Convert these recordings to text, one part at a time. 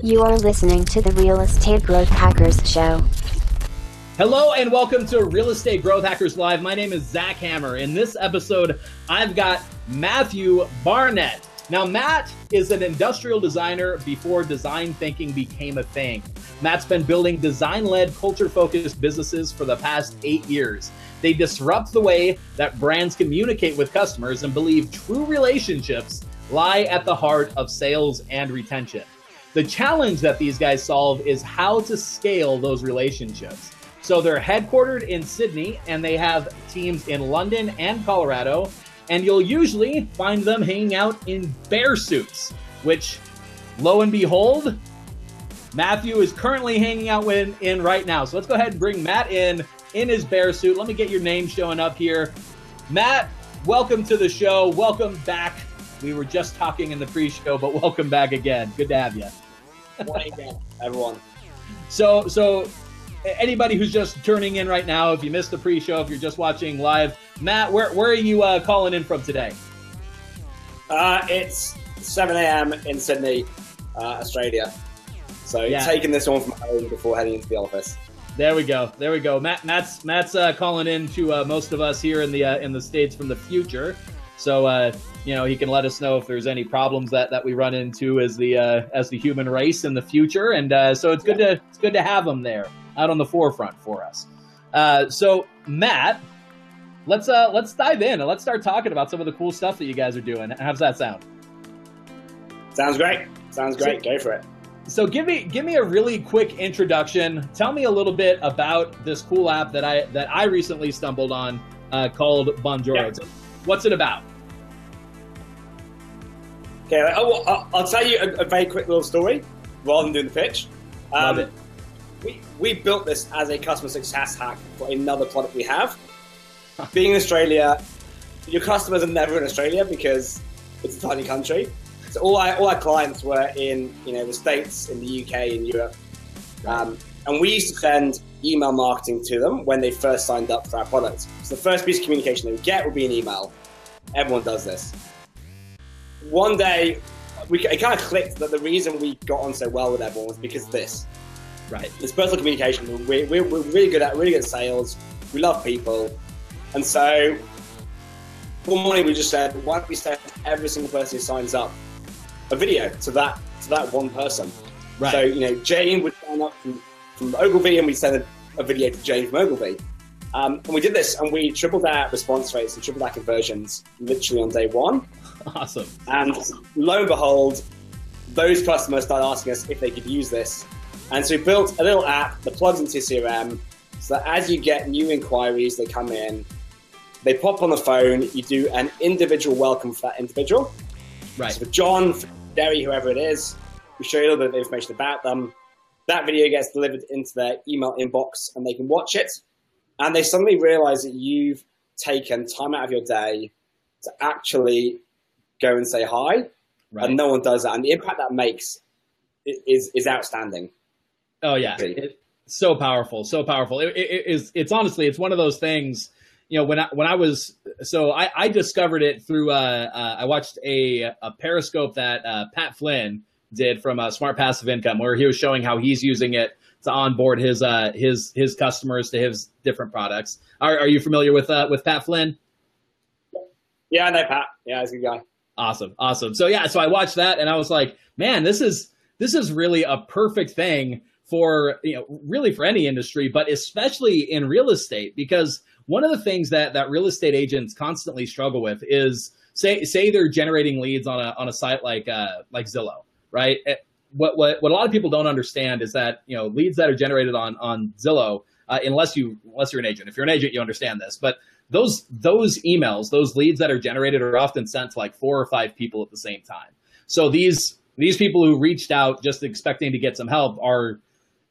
You are listening to the Real Estate Growth Hackers Show. Hello and welcome to Real Estate Growth Hackers Live. My name is Zach Hammer. In this episode, I've got Matthew Barnett. Now, Matt is an industrial designer before design thinking became a thing. Matt's been building design led, culture focused businesses for the past eight years. They disrupt the way that brands communicate with customers and believe true relationships lie at the heart of sales and retention. The challenge that these guys solve is how to scale those relationships. So they're headquartered in Sydney and they have teams in London and Colorado and you'll usually find them hanging out in bear suits, which, lo and behold, Matthew is currently hanging out in, in right now. So let's go ahead and bring Matt in in his bear suit. Let me get your name showing up here. Matt, welcome to the show. Welcome back. We were just talking in the pre-show, but welcome back again. Good to have you. Morning, everyone. So, so anybody who's just turning in right now, if you missed the pre-show, if you're just watching live, Matt, where where are you uh, calling in from today? Uh, it's 7 a.m. in Sydney, uh, Australia. So yeah. taking this one from home before heading into the office. There we go. There we go. Matt, Matt's Matt's uh, calling in to uh, most of us here in the uh, in the states from the future. So uh, you know he can let us know if there's any problems that, that we run into as the uh, as the human race in the future. And uh, so it's good yeah. to it's good to have him there out on the forefront for us. Uh, so Matt, let's uh let's dive in and let's start talking about some of the cool stuff that you guys are doing. How's that sound? Sounds great. Sounds great. So, Go for it. So give me give me a really quick introduction. Tell me a little bit about this cool app that I that I recently stumbled on uh, called Bonjoro. Yeah. What's it about? Okay, I'll, I'll tell you a, a, very quick little story rather than doing the pitch. Um, Love it. We, we built this as a customer success hack for another product we have being in Australia, your customers are never in Australia because it's a tiny country. So all our, all our clients were in you know the States, in the UK, in Europe, um, and we used to send email marketing to them when they first signed up for our product. So the first piece of communication they would get would be an email. Everyone does this. One day, we, it kind of clicked that the reason we got on so well with everyone was because of this. Right. This personal communication. We're, we're, we're really good at really good at sales. We love people and so one morning we just said, why don't we send every single person who signs up a video to that to that one person? Right. So, you know, Jane would sign up from, from Ogilvy and we send a, a video to Jane from Ogilvy. Um, and we did this and we tripled our response rates and tripled our conversions literally on day one. Awesome. And lo and behold, those customers started asking us if they could use this. And so we built a little app that plugs into CRM so that as you get new inquiries, they come in, they pop on the phone, you do an individual welcome for that individual. Right. So for John, for Derry, whoever it is, we show you a little bit of information about them. That video gets delivered into their email inbox and they can watch it. And they suddenly realize that you've taken time out of your day to actually go and say hi. Right. And no one does that. And the impact that makes is, is outstanding. Oh, yeah. It, so powerful. So powerful. It, it, it is, it's honestly, it's one of those things you know when I when I was so I, I discovered it through uh, uh, I watched a a Periscope that uh, Pat Flynn did from uh, Smart Passive Income where he was showing how he's using it to onboard his uh, his his customers to his different products. Are, are you familiar with uh, with Pat Flynn? Yeah, I know Pat. Yeah, he's a good guy. Awesome, awesome. So yeah, so I watched that and I was like, man, this is this is really a perfect thing for you know really for any industry, but especially in real estate because one of the things that that real estate agents constantly struggle with is say say they're generating leads on a on a site like uh, like Zillow, right? Eh, what what what a lot of people don't understand is that you know leads that are generated on on Zillow, uh, unless you unless you're an agent. If you're an agent, you understand this, but those those emails, those leads that are generated are often sent to like four or five people at the same time. So these these people who reached out just expecting to get some help are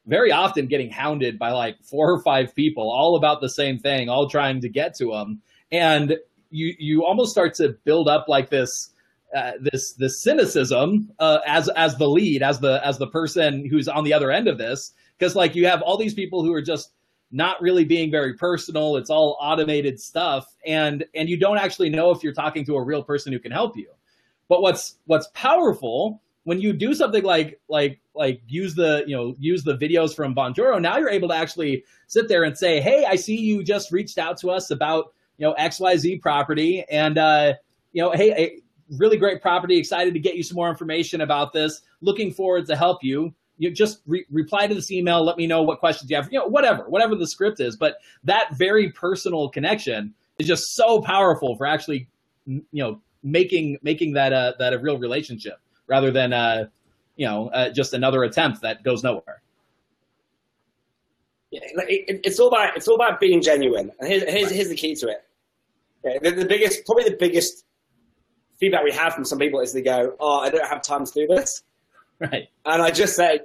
very often getting hounded by like four or five people, all about the same thing, all trying to get to them, and you you almost start to build up like this. Uh, this this cynicism uh, as as the lead as the as the person who's on the other end of this because like you have all these people who are just not really being very personal. It's all automated stuff. And and you don't actually know if you're talking to a real person who can help you. But what's what's powerful when you do something like like like use the you know use the videos from Bonjoro, now you're able to actually sit there and say, hey, I see you just reached out to us about you know X Y Z property, and uh, you know, hey, really great property, excited to get you some more information about this. Looking forward to help you you just re- reply to this email let me know what questions you have you know whatever whatever the script is. But that very personal connection is just so powerful for actually you know making making that a that a real relationship rather than uh you know uh, just another attempt that goes nowhere. Yeah, it, it's all about it's all about being genuine. And here's, here's, here's the key to it. Okay, the, the biggest probably the biggest feedback we have from some people is they go oh i don't have time to do this Right. And I just said,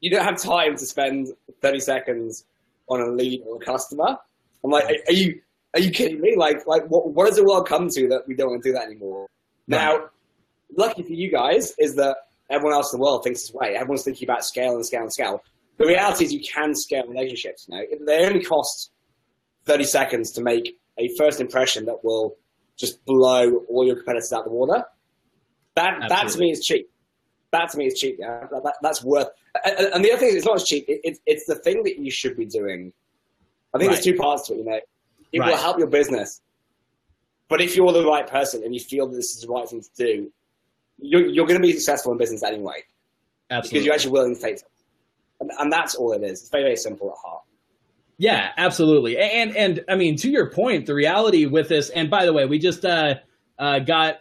you don't have time to spend 30 seconds on a lead or a customer. I'm like, are, you are you kidding me? Like, like what, what does the world come to that we don't want to do that anymore? Right. Now, lucky for you guys is that everyone else in the world thinks this way. Everyone's thinking about scale and scale and scale. The reality is you can scale relationships. You know? They only cost 30 seconds to make a first impression that will just blow all your competitors out the water. That, that to me is cheap that to me is cheap. Yeah, that, that's worth. And the other thing is, it's not as cheap. It, it, it's the thing that you should be doing. I think right. there's two parts to it. You know, it right. will help your business, but if you're the right person and you feel that this is the right thing to do, you're, you're going to be successful in business anyway. Absolutely, because you're actually willing to take it. And, and that's all it is. It's very very simple at heart. Yeah, absolutely. And and I mean, to your point, the reality with this. And by the way, we just uh, uh, got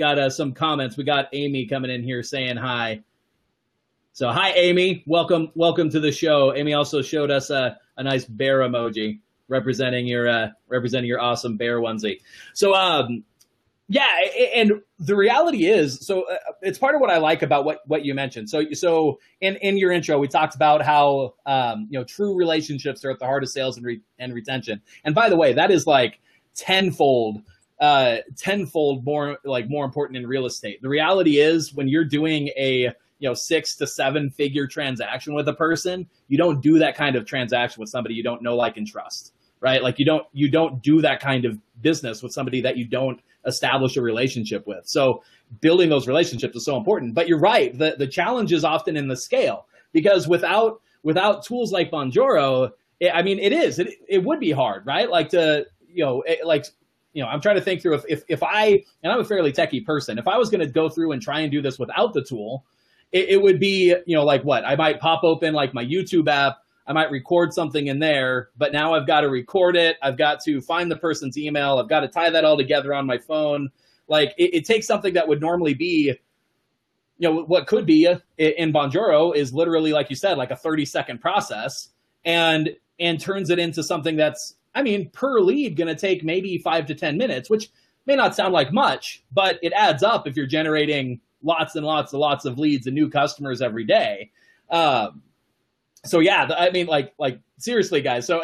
got uh, some comments. We got Amy coming in here saying hi. So hi, Amy. Welcome, welcome to the show. Amy also showed us a, a nice bear emoji representing your uh, representing your awesome bear onesie. So um, yeah, and the reality is, so uh, it's part of what I like about what what you mentioned. So so in in your intro, we talked about how um, you know true relationships are at the heart of sales and re- and retention. And by the way, that is like tenfold uh, tenfold more like more important in real estate. The reality is when you're doing a you know six to seven figure transaction with a person, you don't do that kind of transaction with somebody you don't know, like, and trust, right? Like you don't you don't do that kind of business with somebody that you don't establish a relationship with. So building those relationships is so important. But you're right, the the challenge is often in the scale because without without tools like Bonjoro, I mean, it is it it would be hard, right? Like to you know, like you know, I'm trying to think through if, if, if I, and I'm a fairly techie person, if I was going to go through and try and do this without the tool, it, it, would be, you know, like what? I might pop open like my YouTube app, I might record something in there, but now I've got to record it. I've got to find the person's email. I've got to tie that all together on my phone. Like it, it takes something that would normally be, you know, what could be in Bonjoro is literally, like you said, like a 30 second process and, and turns it into something that's I mean, per lead, going to take maybe five to 10 minutes, which may not sound like much, but it adds up if you're generating lots and lots and lots of leads and new customers every day. Um, so yeah, I mean, like, like seriously, guys. So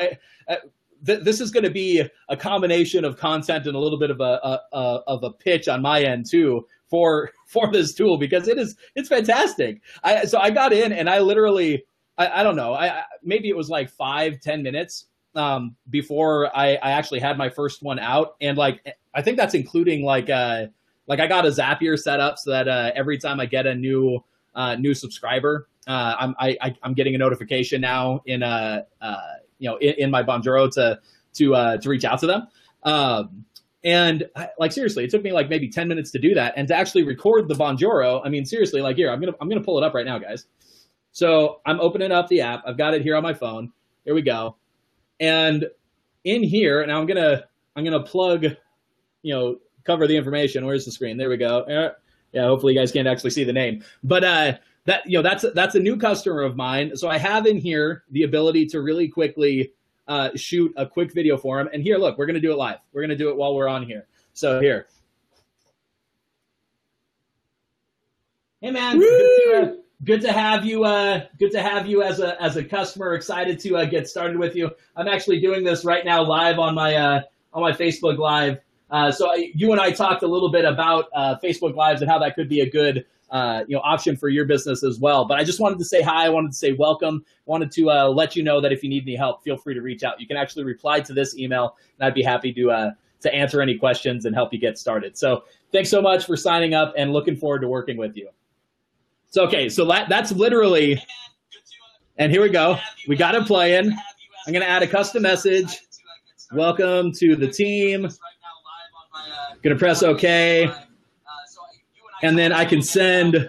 uh, th- this is going to be a combination of content and a little bit of a, a, a, of a pitch on my end too for for this tool because it is it's fantastic. I so I got in and I literally I, I don't know I maybe it was like five ten minutes um, before I, I actually had my first one out, and like I think that's including like uh like I got a Zapier set up so that uh, every time I get a new uh, new subscriber, uh, I'm I, I, am getting a notification now in uh, uh you know in, in my Bonjoro to to uh, to reach out to them. Um, and I, like seriously, it took me like maybe 10 minutes to do that, and to actually record the Bonjoro. I mean, seriously, like here, I'm gonna I'm gonna pull it up right now, guys. So I'm opening up the app. I've got it here on my phone. Here we go. And in here, now I'm gonna I'm gonna plug, you know, cover the information. Where's the screen? There we go. Yeah, hopefully you guys can't actually see the name. But uh, that you know that's that's a new customer of mine. So I have in here the ability to really quickly uh, shoot a quick video for him. And here, look, we're gonna do it live. We're gonna do it while we're on here. So here. Hey man, good to have you. Uh, good to have you as a as a customer. Excited to uh, get started with you. I'm actually doing this right now live on my uh, on my Facebook Live. Uh, so I, you and I talked a little bit about uh, Facebook Lives and how that could be a good uh, you know option for your business as well. But I just wanted to say hi. I wanted to say welcome. Wanted to let you know that if you need any help, feel free to reach out. You can actually reply to this email, and I'd be happy to to answer any questions and help you get started. So thanks so much for signing up, and looking forward to working with you. So okay, so that, that's literally, and here we go. We got it playing. I'm gonna add a custom message. Welcome to the team. Gonna press OK, and then I can send.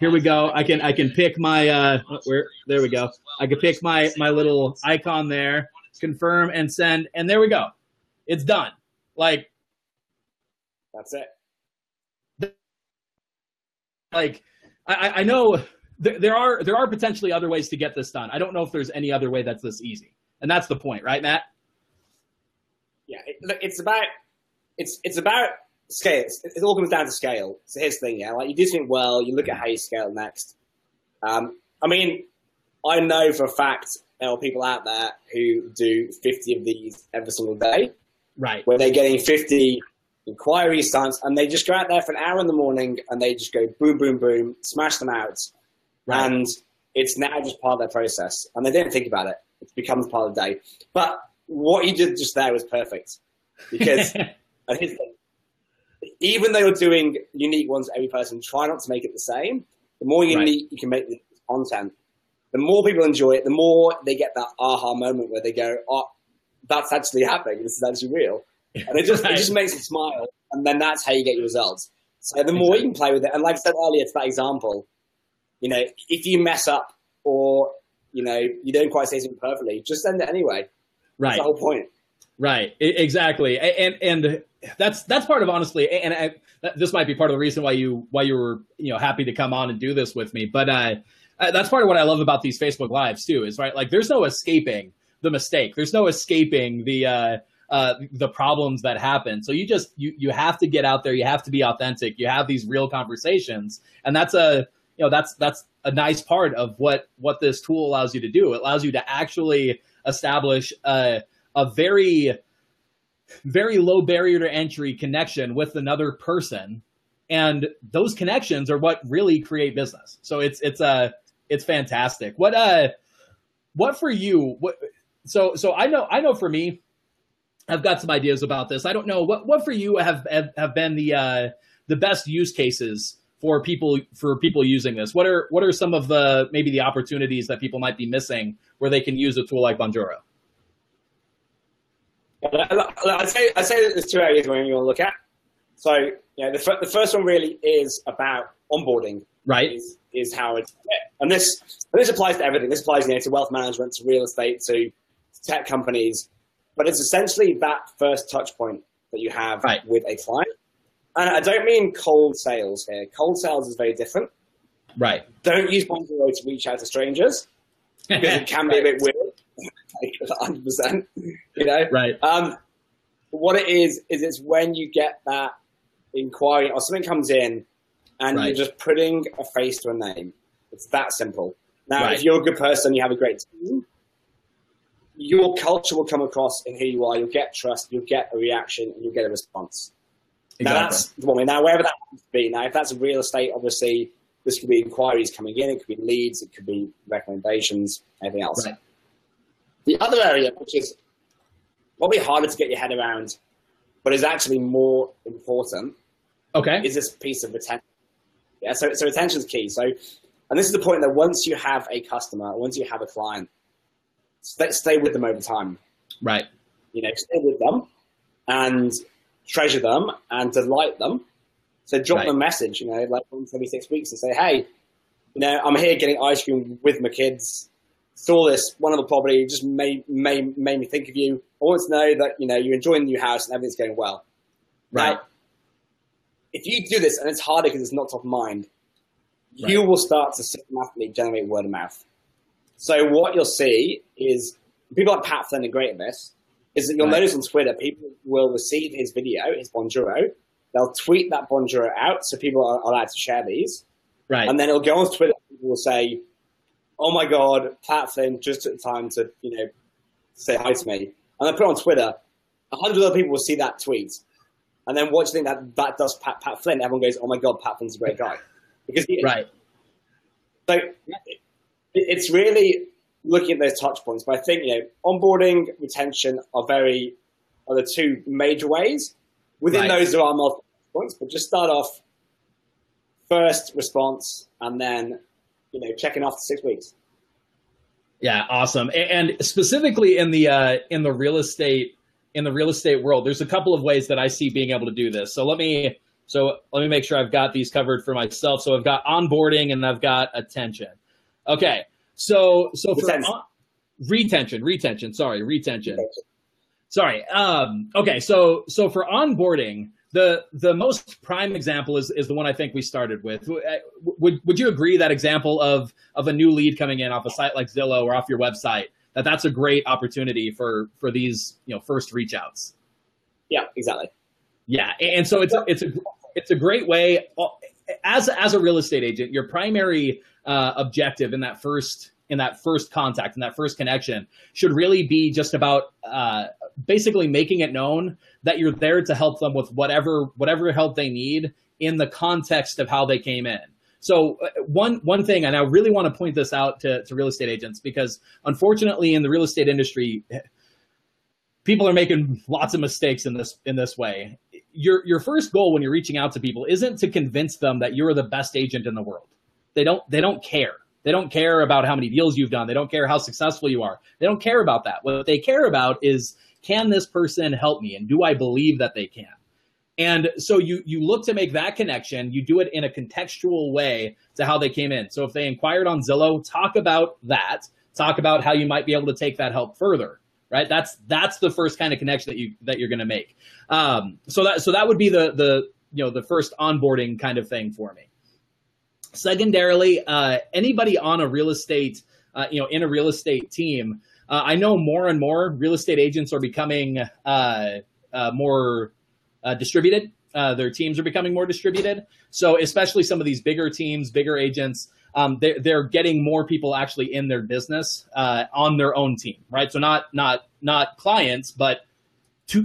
Here we go. I can I can pick my uh where there we go. I can pick my my little icon there, confirm and send, and there we go. It's done. Like That's it. like I, I know there, there are there are potentially other ways to get this done. I don't know if there's any other way that's this easy, and that's the point, right, Matt? Yeah, it, look, it's about it's it's about scale. It's, it all comes down to scale. So here's the thing, yeah, like you do something well, you look at how you scale next. Um, I mean, I know for a fact there are people out there who do 50 of these every single day, Right. where they're getting 50 inquiries, signs, and they just go out there for an hour in the morning and they just go boom, boom, boom, smash them out, Right. and it's now just part of their process, and they didn't think about it. It becomes part of the day. But what you did just there was perfect because and here's the thing. even though you're doing unique ones every person, try not to make it the same. The more unique you can make the content, the more people enjoy it, the more they get that aha moment where they go, "Oh, that's actually happening. This is actually real," and it just Right. it just makes them smile, and then that's how you get your results. So the more you can play with it, and like I said earlier, to that example, you know, if you mess up or you know you don't quite say something perfectly, just send it anyway. Right. That's the whole point. Right, exactly, and and that's that's part of honestly, and I, this might be part of the reason why you why you were you know happy to come on and do this with me. But uh, uh, that's part of what I love about these Facebook lives too. Is right, like there's no escaping the mistake. There's no escaping the uh, uh, the problems that happen. So you just you you have to get out there. You have to be authentic. You have these real conversations, and that's a you know that's that's a nice part of what what this tool allows you to do. It allows you to actually establish a a very very low barrier to entry connection with another person and those connections are what really create business so it's it's uh it's fantastic what uh what for you what so so i know i know for me i've got some ideas about this i don't know what what for you have have, have been the uh the best use cases for people for people using this what are what are some of the maybe the opportunities that people might be missing where they can use a tool like bonjoro I'd say I'd say that there's two areas where you want to look at. So, you know, the, fir- the first one really is about onboarding. right Is is how it's and this and this applies to everything. This applies you know, to wealth management, to real estate, to tech companies. But it's essentially that first touch point that you have Right. with a client. And I don't mean cold sales here. Cold sales is very different. right Don't use Bonjoro to reach out to strangers because it can be a bit weird. 100%. You know? right Um, what it is is it's when you get that inquiry or something comes in, and Right. you're just putting a face to a name. It's that simple. Now, Right. if you're a good person, you have a great team. Your culture will come across in who you are. You'll get trust. You'll get a reaction, and you'll get a response. Now that's the way. Now wherever that happens to be. Now if that's real estate, obviously this could be inquiries coming in. It could be leads. It could be recommendations. Anything else. Right. The other area, which is probably harder to get your head around, but is actually more important, okay is this piece of retention. Yeah, so so retention is key. So, and this is the point that once you have a customer, once you have a client, stay, stay with them over time. right You know, stay with them and treasure them and delight them. So drop Right. them a message, you know, like once every six weeks and say, hey, you know, I'm here getting ice cream with my kids. Saw this one of the property, just made, made, made me think of you. I want to know that, you know, you're enjoying the new house and everything's going well. right Now, if you do this, and it's harder because it's not top of mind, Right. you will start to systematically generate word of mouth. So what you'll see is people like Pat Flynn are great at this. Is that you'll Right. notice on Twitter, people will receive his video, his Bonjoro. They'll tweet that Bonjoro out, so people are allowed to share these. right And then it'll go on Twitter. People will say, "Oh my God, Pat Flynn just took the time to you know say hi to me." And then put it on Twitter. A hundred other people will see that tweet, and then what do you think that that does Pat, Pat Flynn? Everyone goes, "Oh my God, Pat Flynn's a great guy," because he right So it's really looking at those touch points. But I think you know, onboarding, retention are very are the two major ways. Within Right. those, there are multiple points, but just start off first response, and then you know checking after six weeks. Yeah, awesome. And specifically in the uh, in the real estate in the real estate world, there's a couple of ways that I see being able to do this. So let me so let me make sure I've got these covered for myself. So I've got onboarding and I've got attention. Okay. So so for on, retention, retention, sorry, retention. Sorry. Um, okay, so so for onboarding, the the most prime example is is the one I think we started with. Uh, would would you agree that example of of a new lead coming in off a site like Zillow or off your website that that's a great opportunity for for these you know first reach outs? Yeah, exactly. Yeah, and so it's it's a it's a great way as as a real estate agent. Your primary uh, objective in that first in that first contact in that first connection should really be just about uh, basically making it known that you're there to help them with whatever whatever help they need in the context of how they came in. So uh, one one thing, and I really want to point this out to, to real estate agents because unfortunately in the real estate industry, people are making lots of mistakes in this in this way. Your your first goal when you're reaching out to people isn't to convince them that you're the best agent in the world. They don't they don't care. They don't care about how many deals you've done. They don't care how successful you are. They don't care about that. What they care about is can this person help me and do I believe that they can? And so you you look to make that connection. You do it in a contextual way to how they came in. So if they inquired on Zillow, talk about that. Talk about how you might be able to take that help further. Right. That's that's the first kind of connection that you that you're going to make. Um, so that so that would be the the you know the first onboarding kind of thing for me. Secondarily, uh, anybody on a real estate uh, you know in a real estate team uh, I know more and more real estate agents are becoming uh, uh, more uh, distributed. Their teams are becoming more distributed. So, especially some of these bigger teams, bigger agents, um, they're, they're getting more people actually in their business on their own team, right? So, not not not clients, but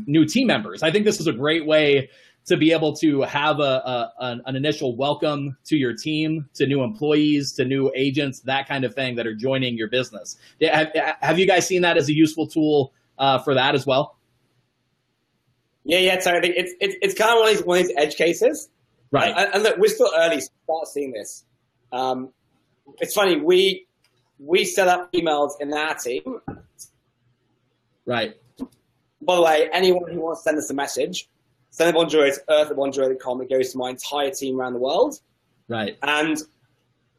new team members. I think this is a great way to be able to have a, a an, an, initial welcome to your team, to new employees, to new agents, that kind of thing that are joining your business. Have, have you guys seen that as a useful tool uh, for that as well? Yeah, yeah. So I think it's it's, it's kind of one of, these, one of these edge cases, right? And, and look, we're still early to start seeing this. Um, it's funny we we set up emails in our team, right? By the way, anyone who wants to send us a message, Send Bonjoro is earth at bonjoro.com. It goes to my entire team around the world. Right. And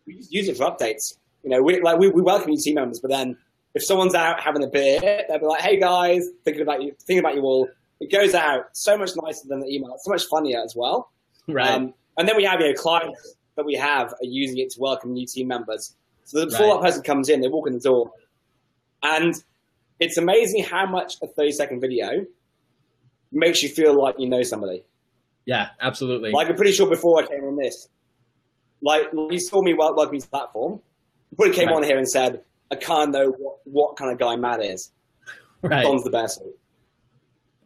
we just use it for updates. You know, we like we, we welcome new team members, but then if someone's out having a beer, they'll be like, "Hey guys, thinking about you, thinking about you all." It goes out so much nicer than the email. It's so much funnier as well. Right. Um, and then we have you know clients that we have are using it to welcome new team members. So before right. that person comes in, they walk in the door, and it's amazing how much a thirty second video makes you feel like you know somebody. Yeah, absolutely. Like I'm pretty sure before I came on this, like you saw me welcome to the platform, probably came right. on here and said, I can't know what, what kind of guy Matt is. Right. Don's the best.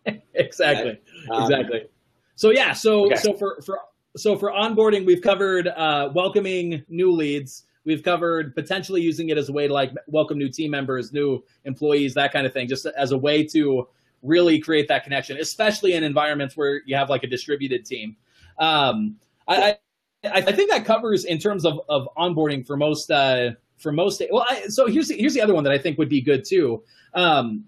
exactly. Um, exactly. So yeah, so okay. so for for so for onboarding, we've covered uh, welcoming new leads. We've covered potentially using it as a way to like welcome new team members, new employees, that kind of thing, just as a way to really create that connection, especially in environments where you have like a distributed team. Um, I, I, I think that covers in terms of, of onboarding for most uh, for most. Well, I, so here's the, here's the other one that I think would be good too. Um,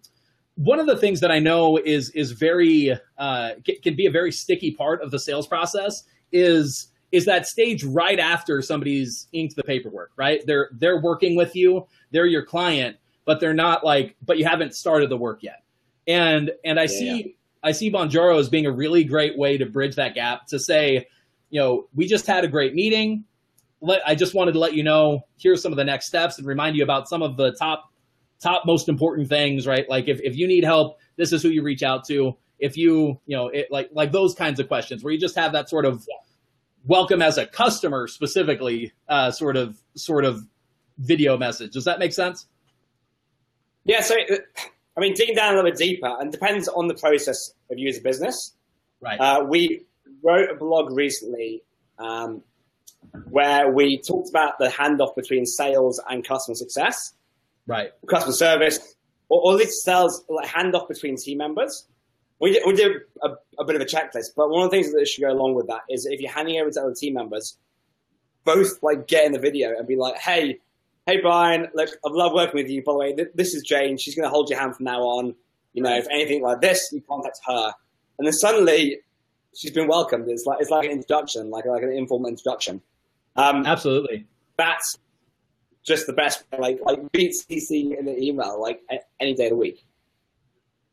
one of the things that I know is is very uh, can be a very sticky part of the sales process is is that stage right after somebody's inked the paperwork. Right? They're they're working with you. They're your client, but they're not like but you haven't started the work yet. And and I yeah, see yeah. I see Bonjoro as being a really great way to bridge that gap to say, you know, we just had a great meeting. Let, I just wanted to let you know here's some of the next steps and remind you about some of the top top most important things, right? Like if, if you need help, this is who you reach out to. If you, you know, it, like like those kinds of questions where you just have that sort of welcome as a customer specifically uh, sort of sort of video message. Does that make sense? Yeah, so I mean, digging down a little bit deeper, and depends on the process of you as a business. Right. Uh, we wrote a blog recently um, where we talked about the handoff between sales and customer success. Right. Customer service, or, or at least sales, like handoff between team members. We did, we did a, a, bit of a checklist, but one of the things that should go along with that is if you're handing over to other team members, both like get in the video and be like, hey, hey Brian, look, I love working with you. By the way, this is Jane. She's going to hold your hand from now on. You know, if anything like this, you contact her. And then suddenly, she's been welcomed. It's like it's like an introduction, like like an informal introduction. Um, Absolutely. That's just the best. Like like beat CC in the email like any day of the week.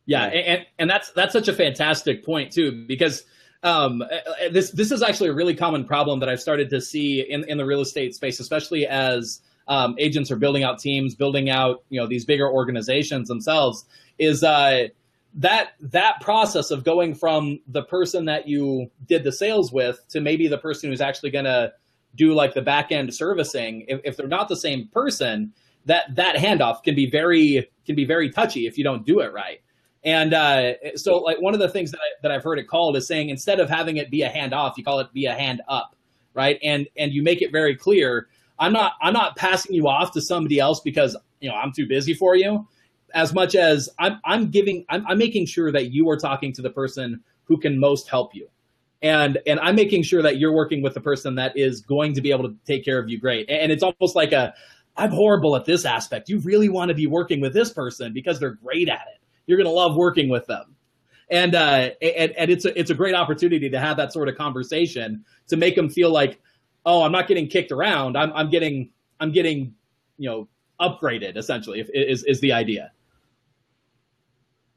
Yeah, and and that's that's such a fantastic point too because um, this this is actually a really common problem that I've started to see in in the real estate space, especially as um, agents are building out teams, building out you know these bigger organizations themselves. Is uh, that that process of going from the person that you did the sales with to maybe the person who's actually going to do like the back end servicing? If, if they're not the same person, that that handoff can be very can be very touchy if you don't do it right. And uh, so, like one of the things that, I, that I've heard it called is saying instead of having it be a hand off, you call it be a hand up, right? And and you make it very clear. I'm not I'm not passing you off to somebody else because you know I'm too busy for you, as much as I'm I'm giving I'm, I'm making sure that you are talking to the person who can most help you, and and I'm making sure that you're working with the person that is going to be able to take care of you great. And it's almost like a I'm horrible at this aspect. You really want to be working with this person because they're great at it you're going to love working with them. And, uh, and, and it's a, it's a great opportunity to have that sort of conversation to make them feel like, oh, I'm not getting kicked around. I'm, I'm getting, I'm getting, you know, upgraded essentially is, is the idea.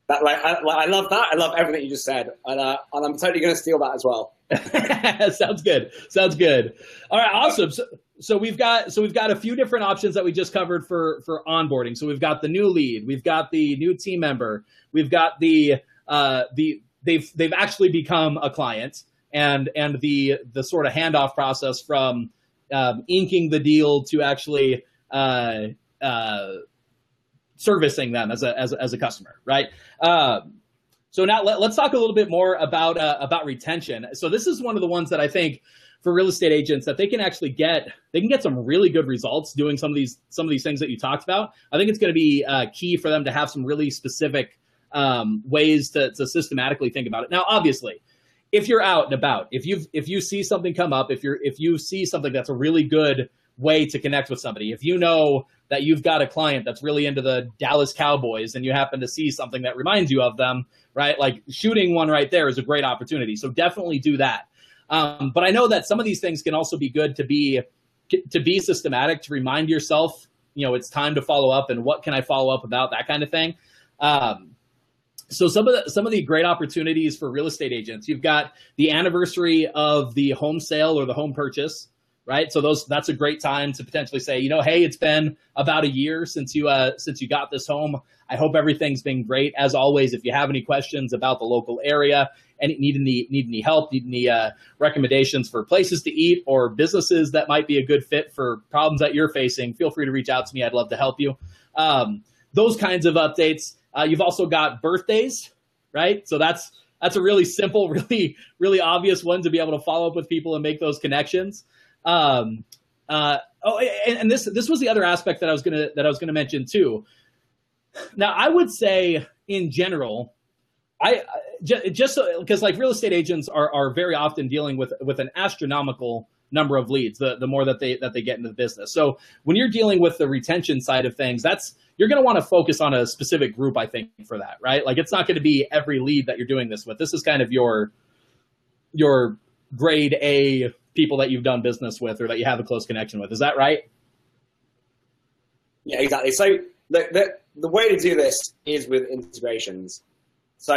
That, like, I, I love that. I love everything you just said, and, uh, and I'm totally going to steal that as well. Sounds good. Sounds good. All right, awesome. So, so we've got so we've got a few different options that we just covered for for onboarding. So we've got the new lead, we've got the new team member, we've got the uh, the they've they've actually become a client, and and the the sort of handoff process from um, inking the deal to actually uh, uh, servicing them as a as a, as a customer, right? Um, so now let, us talk a little bit more about uh, about retention. So this is one of the ones that I think for real estate agents that they can actually get they can get some really good results doing some of these some of these things that you talked about. I think it's going to be uh, key for them to have some really specific um, ways to, to systematically think about it. Now, obviously, if you're out and about, if you if you see something come up, if you're if you see something that's a really good way to connect with somebody, if you know that you've got a client that's really into the Dallas Cowboys and you happen to see something that reminds you of them, right? Like shooting one right there is a great opportunity. So definitely do that. Um, but I know that some of these things can also be good to be to be systematic, to remind yourself, you know, it's time to follow up and what can I follow up about, that kind of thing. Um, so some of the some of the great opportunities for real estate agents, you've got the anniversary of the home sale or the home purchase, right? So those that's a great time to potentially say, you know, hey, it's been about a year since you uh, since you got this home. I hope everything's been great. As always, if you have any questions about the local area, any need any need any help, need any uh, recommendations for places to eat or businesses that might be a good fit for problems that you're facing, feel free to reach out to me. I'd love to help you. Um, those kinds of updates. Uh, you've also got birthdays, right? So that's that's a really simple, really really obvious one to be able to follow up with people and make those connections. Um, uh, oh, and, and, this this was the other aspect that I was gonna that I was gonna mention too. Now, I would say in general, I just because like real estate agents are, are very often dealing with with an astronomical number of leads the, the more that they that they get into the business. So when you're dealing with the retention side of things that's you're going to want to focus on a specific group i think for that right? Like it's not going to be every lead that you're doing this with. This is kind of your your grade a people that you've done business with or that you have a close connection with. Is that right? Yeah exactly. So the, the, the way to do this is with integrations. So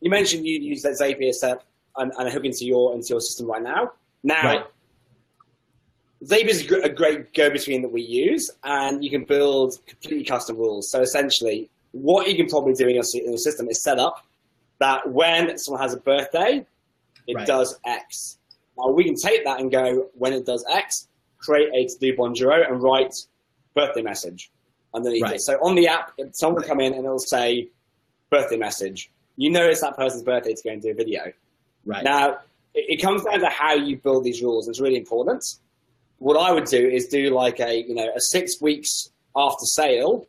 you mentioned you use that Zapier set and, and hook into your into your system right now. Now, right. Zapier is a great go-between that we use, and you can build completely custom rules. So essentially, what you can probably do in your, in your system is set up that when someone has a birthday, it right. does X. Now we can take that and go when it does X, create a to-do bonjoro and write birthday message underneath right. it. So on the app, someone will come in and it'll say birthday message you know it's that person's birthday to go and do a video. Right. Now, it, it comes down to how you build these rules. It's really important. What I would do is do like a, you know, a six weeks after sale.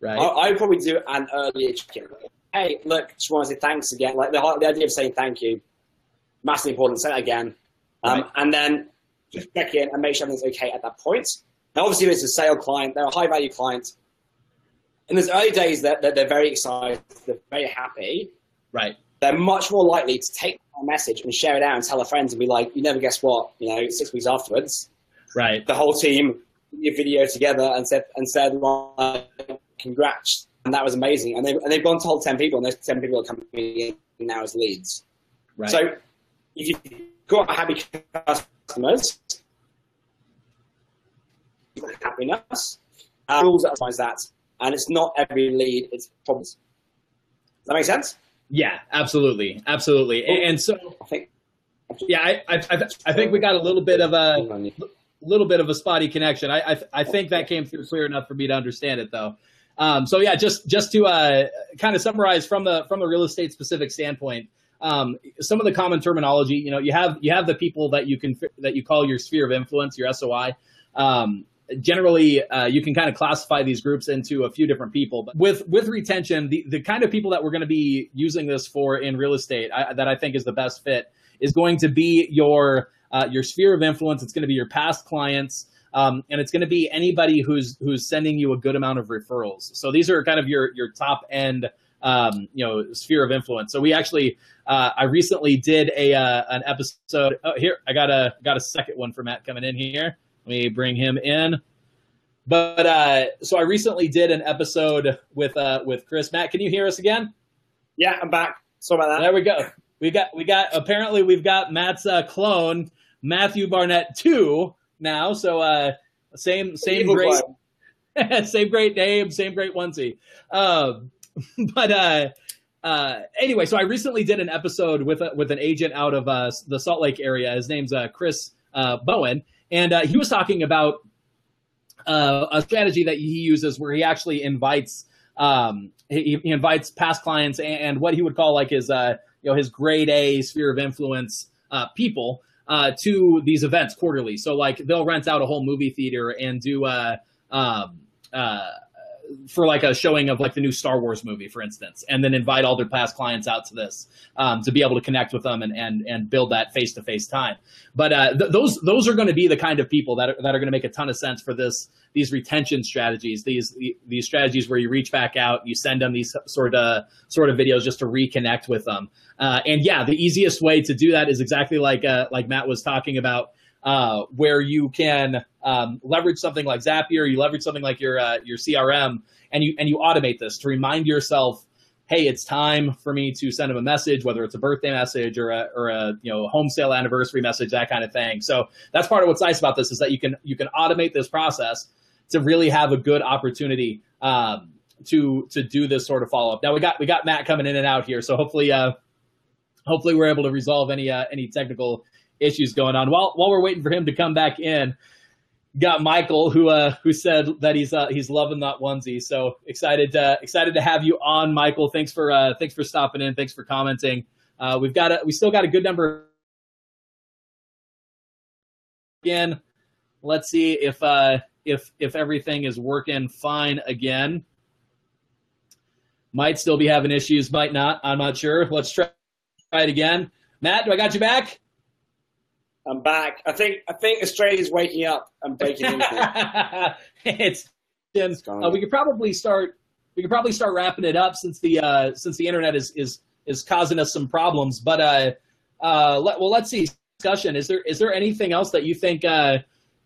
Right. I, I would probably do an earlier check-in. Hey, look, just want to say thanks again. Like the, the idea of saying thank you, massively important. Say it again. Um, right. And then just check in and make sure everything's okay at that point. Now, obviously, if it's a sale client, they're a high value client. In those early days, that they're, they're very excited, they're very happy. Right. They're much more likely to take a message and share it out and tell their friends and be like, you never guess what, you know, six weeks afterwards, Right. the whole team did a video together and said, and said, like, congrats. And that was amazing. And, they, and they've gone told 10 people, and those 10 people are coming in now as leads. Right. So if you've got happy customers, happiness, uh, rules that that, and it's not every lead, it's problems. Does that make sense? Yeah, absolutely, absolutely. And, and so, I think. yeah, I, I, I, I think we got a little bit of a little bit of a spotty connection. I, I, I think that came through clear enough for me to understand it, though. Um, so yeah, just just to uh, kind of summarize from the from the real estate specific standpoint, um, some of the common terminology. You know, you have you have the people that you can that you call your sphere of influence, your SOI. Um, generally, uh, you can kind of classify these groups into a few different people. But with with retention, the the kind of people that we're going to be using this for in real estate, I, that I think is the best fit, is going to be your uh, your sphere of influence. It's going to be your past clients. Um, and it's going to be anybody who's who's sending you a good amount of referrals. So these are kind of your your top end, um, you know, sphere of influence. So we actually, uh, I recently did a uh, an episode. Oh, here I got a got a second one for Matt coming in here. Let me bring him in. But uh, so I recently did an episode with uh, with Chris. Matt, can you hear us again? Yeah, I'm back. Sorry about that. There we go. We got we got apparently we've got Matt's uh, clone Matthew Barnett two now. So uh, same same great same great name, same great onesie. Um, but uh, uh, anyway, so I recently did an episode with a, with an agent out of uh, the Salt Lake area. His name's uh, Chris uh, Bowen, and uh, he was talking about uh, a strategy that he uses where he actually invites um, he, he invites past clients and, and what he would call like his uh, you know his grade A sphere of influence uh, people uh, to these events quarterly. So like they'll rent out a whole movie theater and do uh, um, uh, for like a showing of like the new Star Wars movie, for instance, and then invite all their past clients out to this um, to be able to connect with them and and and build that face to face time. But uh, th- those those are going to be the kind of people that are, that are going to make a ton of sense for this these retention strategies, these these strategies where you reach back out, you send them these sort of sort of videos just to reconnect with them. Uh, and yeah, the easiest way to do that is exactly like uh, like Matt was talking about, uh, where you can um, leverage something like Zapier, you leverage something like your uh, your CRM, and you and you automate this to remind yourself, hey, it's time for me to send them a message, whether it's a birthday message or a or a you know home sale anniversary message, that kind of thing. So that's part of what's nice about this is that you can you can automate this process to really have a good opportunity um, to to do this sort of follow up. Now we got we got Matt coming in and out here, so hopefully uh, hopefully we're able to resolve any uh, any technical issues going on. While while we're waiting for him to come back in, got Michael who uh, who said that he's uh, he's loving that onesie. So excited uh, excited to have you on, Michael. Thanks for uh, thanks for stopping in. Thanks for commenting. Uh, we've got a, we still got a good number. Again, let's see if uh, if if everything is working fine again. Might still be having issues, might not. I'm not sure. Let's try it again. Matt, do I got you back? I'm back. I think I think Australia's waking up and breaking into it. it's going Uh, we could probably start. We could probably start wrapping it up since the uh, since the internet is is is causing us some problems. But uh, uh, let, well, let's see. Discussion. Is there is there anything else that you think uh,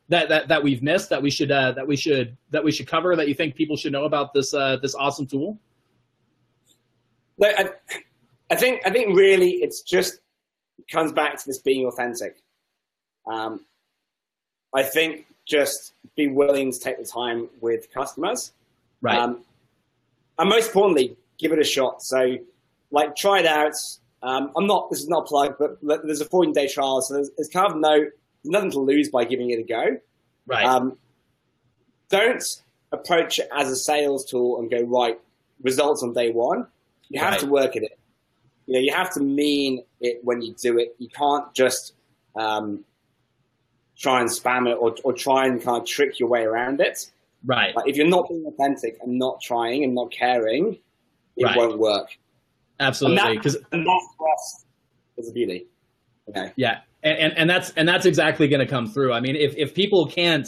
that that that we've missed that we should uh, that we should that we should cover that you think people should know about this uh, this awesome tool? Look, I, I think I think really it's just comes back to this being authentic. Um, I think just be willing to take the time with customers. Right. Um, and most importantly, give it a shot. So, like, try it out. Um, I'm not. This is not a plug, but there's a 14 day trial, so there's, there's kind of no nothing to lose by giving it a go. right. Um, don't approach it as a sales tool and go right results on day one. You have Right. to work at it. You know, you have to mean it when you do it. You can't just um, try and spam it or, or try and kind of trick your way around it. right. Like if you're not being authentic and not trying and not caring, it Right. won't work. Absolutely. Because that, and that for us is a beauty. Okay. Yeah, and, and, and that's and that's exactly going to come through. I mean, if if people can't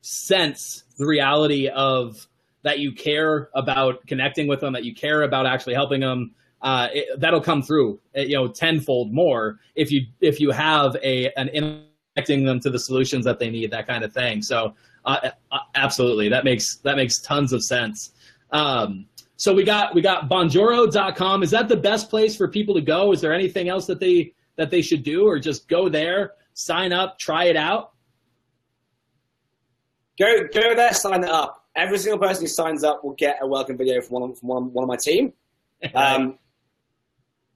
sense the reality of that you care about connecting with them, that you care about actually helping them, uh, it, that'll come through, uh, you know, tenfold more if you if you have a an connecting them to the solutions that they need, that kind of thing. So, uh, uh, absolutely, that makes that makes tons of sense. Um, so we got we got bonjoro.com. Is that the best place for people to go? Is there anything else that they that they should do, or just go there, sign up, try it out? Go go there, sign it up. Every single person who signs up will get a welcome video from one of, from one, one of my team. Um,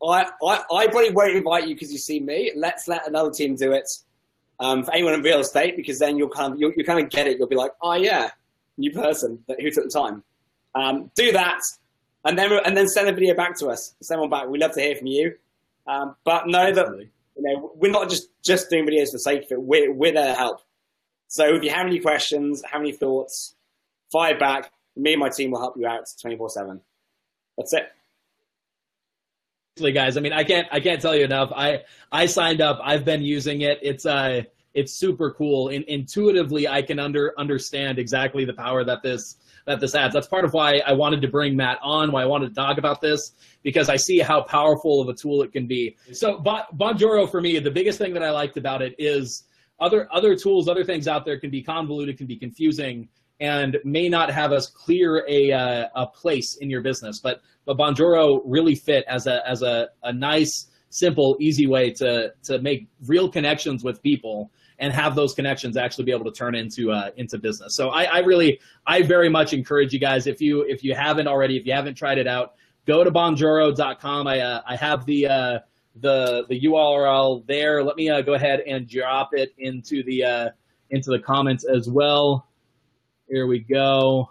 I, I, I probably won't invite you because you see me. Let's let another team do it um, for anyone in real estate because then you'll kind of you'll, you kind of get it. You'll be like, oh yeah, new person who took the time. Um, do that, and then and then send a video back to us. Send one back. We love to hear from you. Um, but know that you know we're not just just doing videos for the sake of it. We're we're there to help. So if you have any questions, have any thoughts, fire back. Me and my team will help you out 24 seven. That's it guys. I mean, I can't I can't tell you enough. I I signed up. I've been using it. It's uh it's super cool. In, intuitively, I can under understand exactly the power that this that this adds. That's part of why I wanted to bring Matt on. Why I wanted to talk about this because I see how powerful of a tool it can be. So Bonjoro for me, the biggest thing that I liked about it is other other tools, other things out there can be convoluted, can be confusing and may not have as clear a, uh, a place in your business. But but Bonjoro really fit as a as a, a nice, simple, easy way to to make real connections with people and have those connections actually be able to turn into uh, into business. So I, I really I very much encourage you guys if you if you haven't already if you haven't tried it out go to bonjoro.com. I uh, I have the uh, the the URL there. Let me uh, go ahead and drop it into the uh, into the comments as well. Here we go.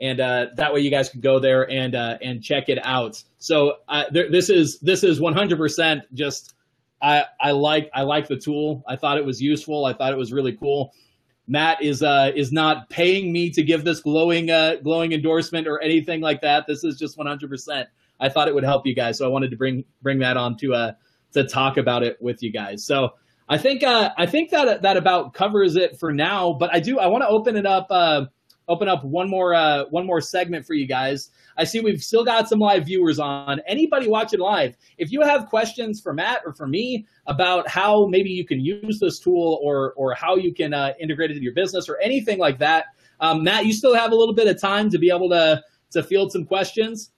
And uh, that way, you guys can go there and uh, and check it out. So uh, this is this is 100% just I I like I like the tool. I thought it was useful. I thought it was really cool. Matt is uh, is not paying me to give this glowing uh, glowing endorsement or anything like that. This is just 100%. I thought it would help you guys, so I wanted to bring bring that on to uh to talk about it with you guys. So I think uh, I think that that about covers it for now. But I do I want to open it up uh, open up one more uh, one more segment for you guys. I see we've still got some live viewers on. Anybody watching live, if you have questions for Matt or for me about how maybe you can use this tool or or how you can uh, integrate it into your business or anything like that, um, Matt, you still have a little bit of time to be able to to field some questions.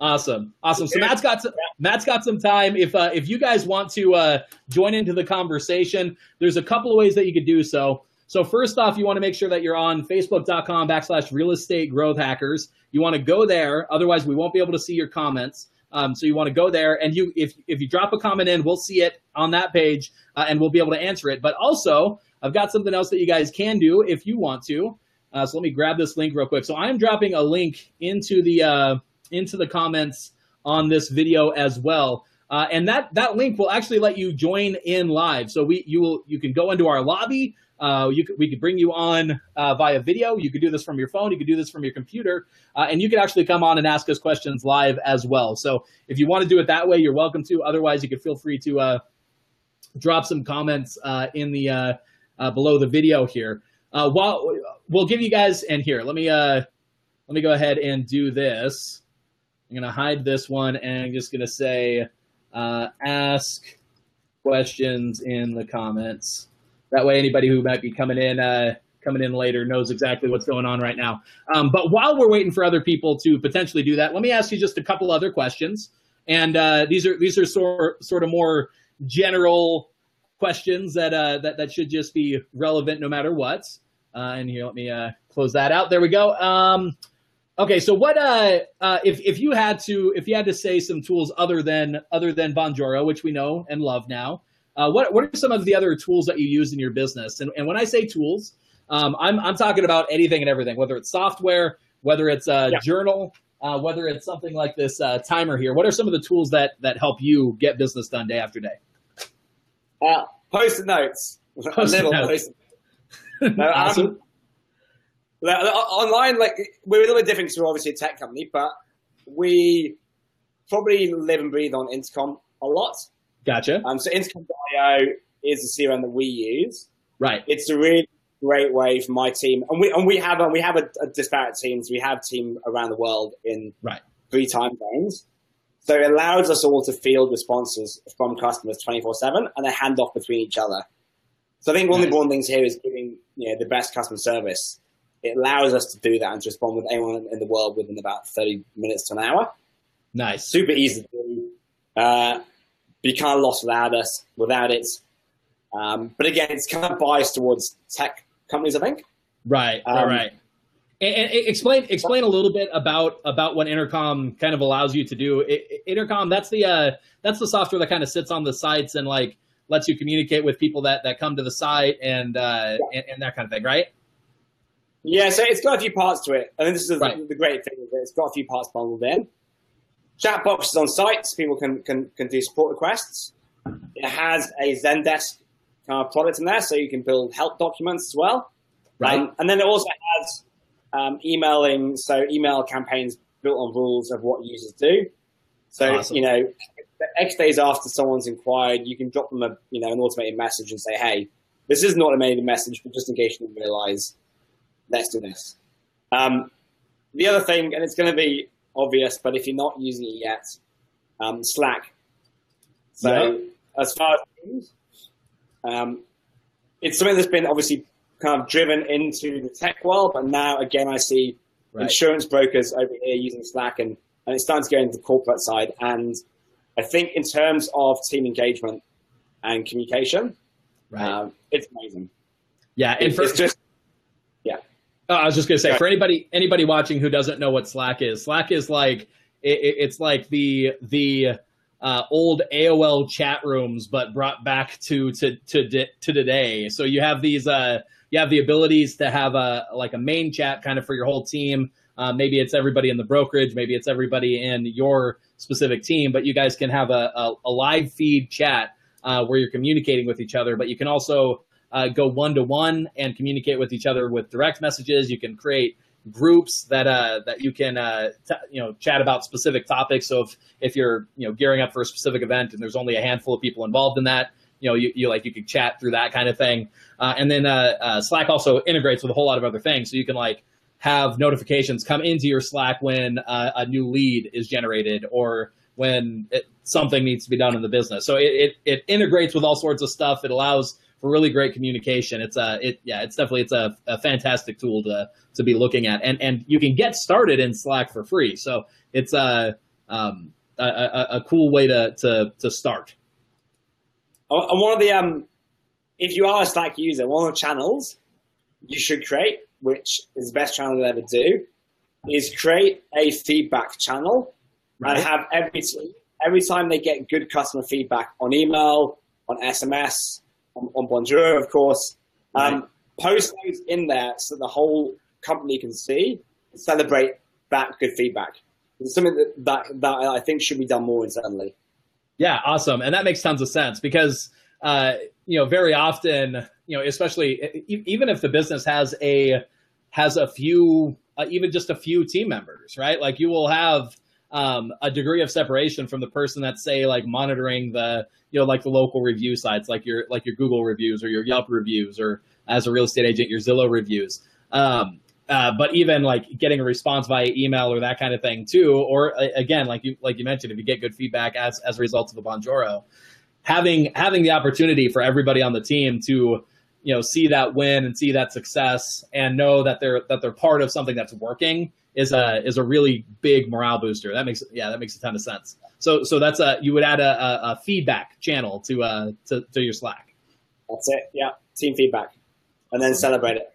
Awesome, awesome. So Matt's got some, Matt's got some time. If uh, if you guys want to uh, join into the conversation, there's a couple of ways that you could do so. So first off, you want to make sure that you're on Facebook.com backslash Real Estate Growth Hackers. You want to go there, otherwise we won't be able to see your comments. Um, so you want to go there, and you if if you drop a comment in, we'll see it on that page, uh, and we'll be able to answer it. But also, I've got something else that you guys can do if you want to. Uh, so let me grab this link real quick. So I am dropping a link into the uh, into the comments on this video as well. Uh, and that that link will actually let you join in live. So we you will you can go into our lobby. Uh, you could, we could bring you on uh, via video. You could do this from your phone. You could do this from your computer, uh, and you could actually come on and ask us questions live as well. So if you want to do it that way, you're welcome to. Otherwise, you can feel free to uh, drop some comments uh, in the below the video here. while we'll give you guys and here, let me let me go ahead and do this. I'm going to hide this one and I'm just going to say uh, ask questions in the comments. That way, anybody who might be coming in uh, coming in later knows exactly what's going on right now. Um, but while we're waiting for other people to potentially do that, let me ask you just a couple other questions. And uh, these are these are sort sort of more general questions that uh, that that should just be relevant no matter what. Uh, and here, let me uh, close that out. There we go. Um, Okay, so what uh, uh, if if you had to if you had to say some tools other than other than Bonjoro, which we know and love now, uh, what what are some of the other tools that you use in your business? And, and when I say tools, um, I'm I'm talking about anything and everything, whether it's software, whether it's a yeah. journal, uh, whether it's something like this uh, timer here. What are some of the tools that that help you get business done day after day? Uh, post-it notes. Post-it notes. no, awesome. Um, online, like we're a little bit different because we're obviously a tech company, but we probably live and breathe on Intercom a lot. Gotcha. Um, so Intercom.io is the CRM that we use. Right. It's a really great way for my team, and we and we have a, we have a, a disparate teams. We have team around the world in right. three time zones. So it allows us all to field responses from customers 24 7 and a handoff between each other. So I think one nice. of the important things here is giving you know, the best customer service. It allows us to do that and to respond with anyone in the world within about 30 minutes to an hour. Nice. Super easy to do. Uh, but you can't lost without us, without it. Um, but again, it's kind of biased towards tech companies, I think. Right, um, right, right. And, and, explain explain a little bit about about what Intercom kind of allows you to do. It, Intercom that's the uh, that's the software that kind of sits on the sites and like lets you communicate with people that that come to the site and uh, yeah. and, and, that kind of thing, right? Yeah, so it's got a few parts to it. I this is right. the great thing. It's got a few parts bundled in. Chat boxes on sites, people can, can, can do support requests. It has a Zendesk kind of product in there, so you can build help documents as well. Right. Um, and then it also has um, emailing, so email campaigns built on rules of what users do. So awesome. you know, X days after someone's inquired, you can drop them a you know an automated message and say, hey, this is an automated message, but just in case you didn't realize, let's do this. Um, the other thing, and it's going to be obvious, but if you're not using it yet, um, Slack. So yeah. as far as um, it's something that's been obviously kind of driven into the tech world, but now again I see right. insurance brokers over here using Slack, and, and it's starting to go into the corporate side. And I think in terms of team engagement and communication, right. um, it's amazing. Yeah, and for, it's just Oh, I was just gonna say for anybody anybody watching who doesn't know what Slack is, Slack is like it, it's like the the uh, old AOL chat rooms, but brought back to to to to today. So you have these uh, you have the abilities to have a like a main chat kind of for your whole team. Uh, maybe it's everybody in the brokerage, maybe it's everybody in your specific team, but you guys can have a, a, a live feed chat uh, where you're communicating with each other. But you can also uh, go one to one and communicate with each other with direct messages. You can create groups that uh, that you can uh, t- you know chat about specific topics. So if if you're you know gearing up for a specific event and there's only a handful of people involved in that, you know, you, you like you could chat through that kind of thing. Uh, and then uh, uh, Slack also integrates with a whole lot of other things, so you can like have notifications come into your Slack when uh, a new lead is generated or when it, something needs to be done in the business. So it, it, it integrates with all sorts of stuff. It allows for really great communication. It's a it yeah, it's definitely it's a, a fantastic tool to to be looking at, and and you can get started in Slack for free. So it's a um, a, a, a cool way to to to start. Oh, and one of the um, if you are a Slack user, one of the channels you should create, which is the best channel to ever do, is create a feedback channel right. and have every every time they get good customer feedback on email, on SMS, on, on Bonjoro, of course, um, right. post those in there so the whole company can see and celebrate that good feedback. It's something that, that, that I think should be done more internally. Yeah, awesome, and that makes tons of sense because uh, you know very often, you know, especially even if the business has a has a few, uh, even just a few team members, right? Like you will have um, a degree of separation from the person that's say like monitoring the you know like the local review sites, like your like your Google reviews or your Yelp reviews, or as a real estate agent, your Zillow reviews. Um, uh, but even like getting a response via email or that kind of thing too, or again, like you like you mentioned, if you get good feedback as as a result of a Bonjoro, having having the opportunity for everybody on the team to you know see that win and see that success and know that they're that they're part of something that's working is a is a really big morale booster. That makes yeah that makes a ton of sense. So so that's a you would add a, a, a feedback channel to uh to, to your Slack. That's it. Yeah, team feedback, and then celebrate it.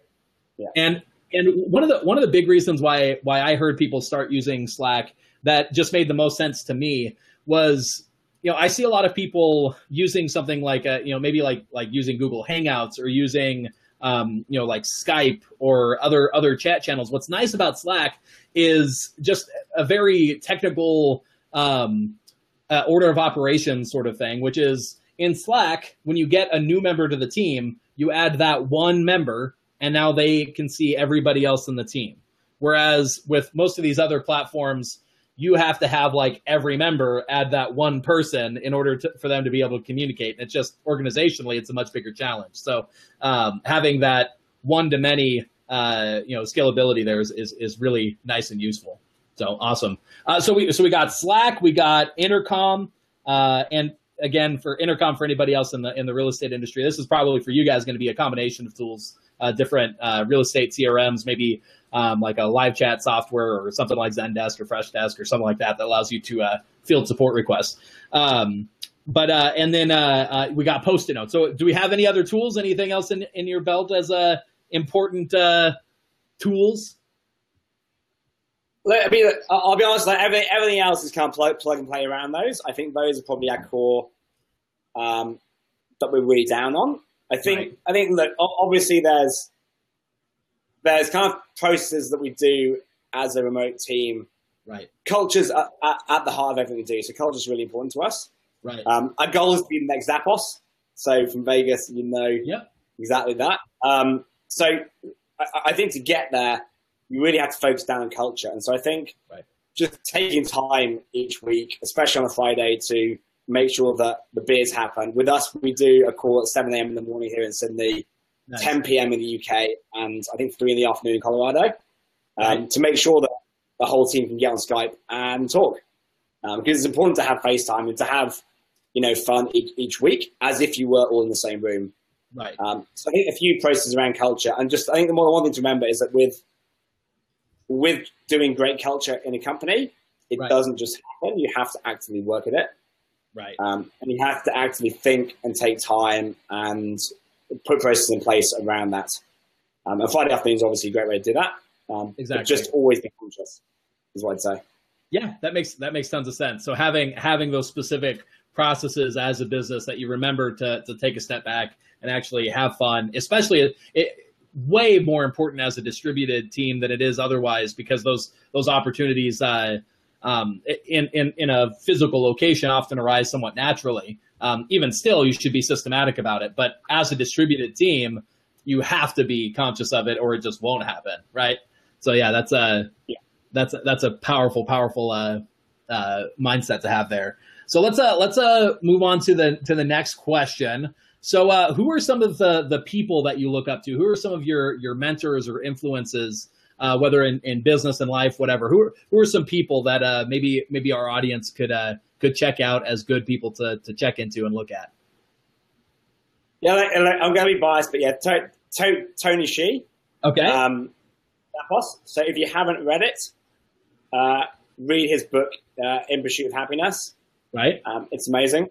Yeah. And and one of the one of the big reasons why why I heard people start using Slack that just made the most sense to me was you know I see a lot of people using something like a, you know maybe like like using Google Hangouts or using um, you know like Skype or other other chat channels. What's nice about Slack is just a very technical um, uh, order of operations sort of thing, which is in Slack when you get a new member to the team, you add that one member and now they can see everybody else in the team. Whereas with most of these other platforms, you have to have like every member add that one person in order to, for them to be able to communicate. And it's just organizationally, it's a much bigger challenge. So um, having that one to many, uh, you know, scalability there is, is, is really nice and useful. So awesome. Uh, so we so we got Slack, we got Intercom, uh, and again for Intercom for anybody else in the in the real estate industry, this is probably for you guys going to be a combination of tools, uh, different uh, real estate CRMs, maybe um, like a live chat software or something like Zendesk or Freshdesk or something like that that allows you to uh, field support requests. Um, but uh, and then uh, uh, we got post-it notes. So do we have any other tools? Anything else in, in your belt as uh, important uh, tools? I mean, I'll be honest. Like everything, everything else is kind of plug, plug and play around those. I think those are probably our core um, that we're really down on. I think. Right. I think. Look, obviously, there's there's kind of processes that we do as a remote team. Right. Culture's at, at, the heart of everything we do. So culture is really important to us. Right. Um, our goal is to be the next Zappos. So from Vegas, you know exactly that. Um, so I, I, think to get there, you really have to focus down on culture. And so I think right. just taking time each week, especially on a Friday, to make sure that the beers happen. With us, we do a call at 7 a.m. in the morning here in Sydney nice. 10 p.m. in the UK, and I think 3 in the afternoon in Colorado, um, right. to make sure that the whole team can get on Skype and talk. Um, because it's important to have FaceTime and to have, you know, fun each, each week as if you were all in the same room. Right. Um, so I think a few processes around culture, and just I think the more one thing to remember is that with with doing great culture in a company, it right. doesn't just happen. You have to actively work at it. Right. Um, and you have to actively think and take time and put processes in place around that. Um, and Friday afternoon is obviously a great way to do that. Um, exactly. just always be conscious is what I'd say. Yeah, that makes that makes tons of sense. So having having those specific processes as a business that you remember to to take a step back and actually have fun, especially it, it way more important as a distributed team than it is otherwise because those those opportunities uh, um, in, in in a physical location often arise somewhat naturally um, even still, you should be systematic about it. But as a distributed team, you have to be conscious of it, or it just won't happen, right? So yeah, that's a yeah. that's a, that's a powerful, powerful uh, uh, mindset to have there. So let's uh, let's uh, move on to the to the next question. So uh, who are some of the the people that you look up to? Who are some of your your mentors or influences? Uh, whether in, in business and life, whatever. Who are, who are some people that uh, maybe maybe our audience could uh, could check out as good people to, to check into and look at? Yeah, like, I'm going to be biased, but yeah, to, to, Tony Hsieh. Okay. Um, boss. So if you haven't read it, uh, read his book, uh, In Pursuit of Happiness. Right. Um, it's amazing.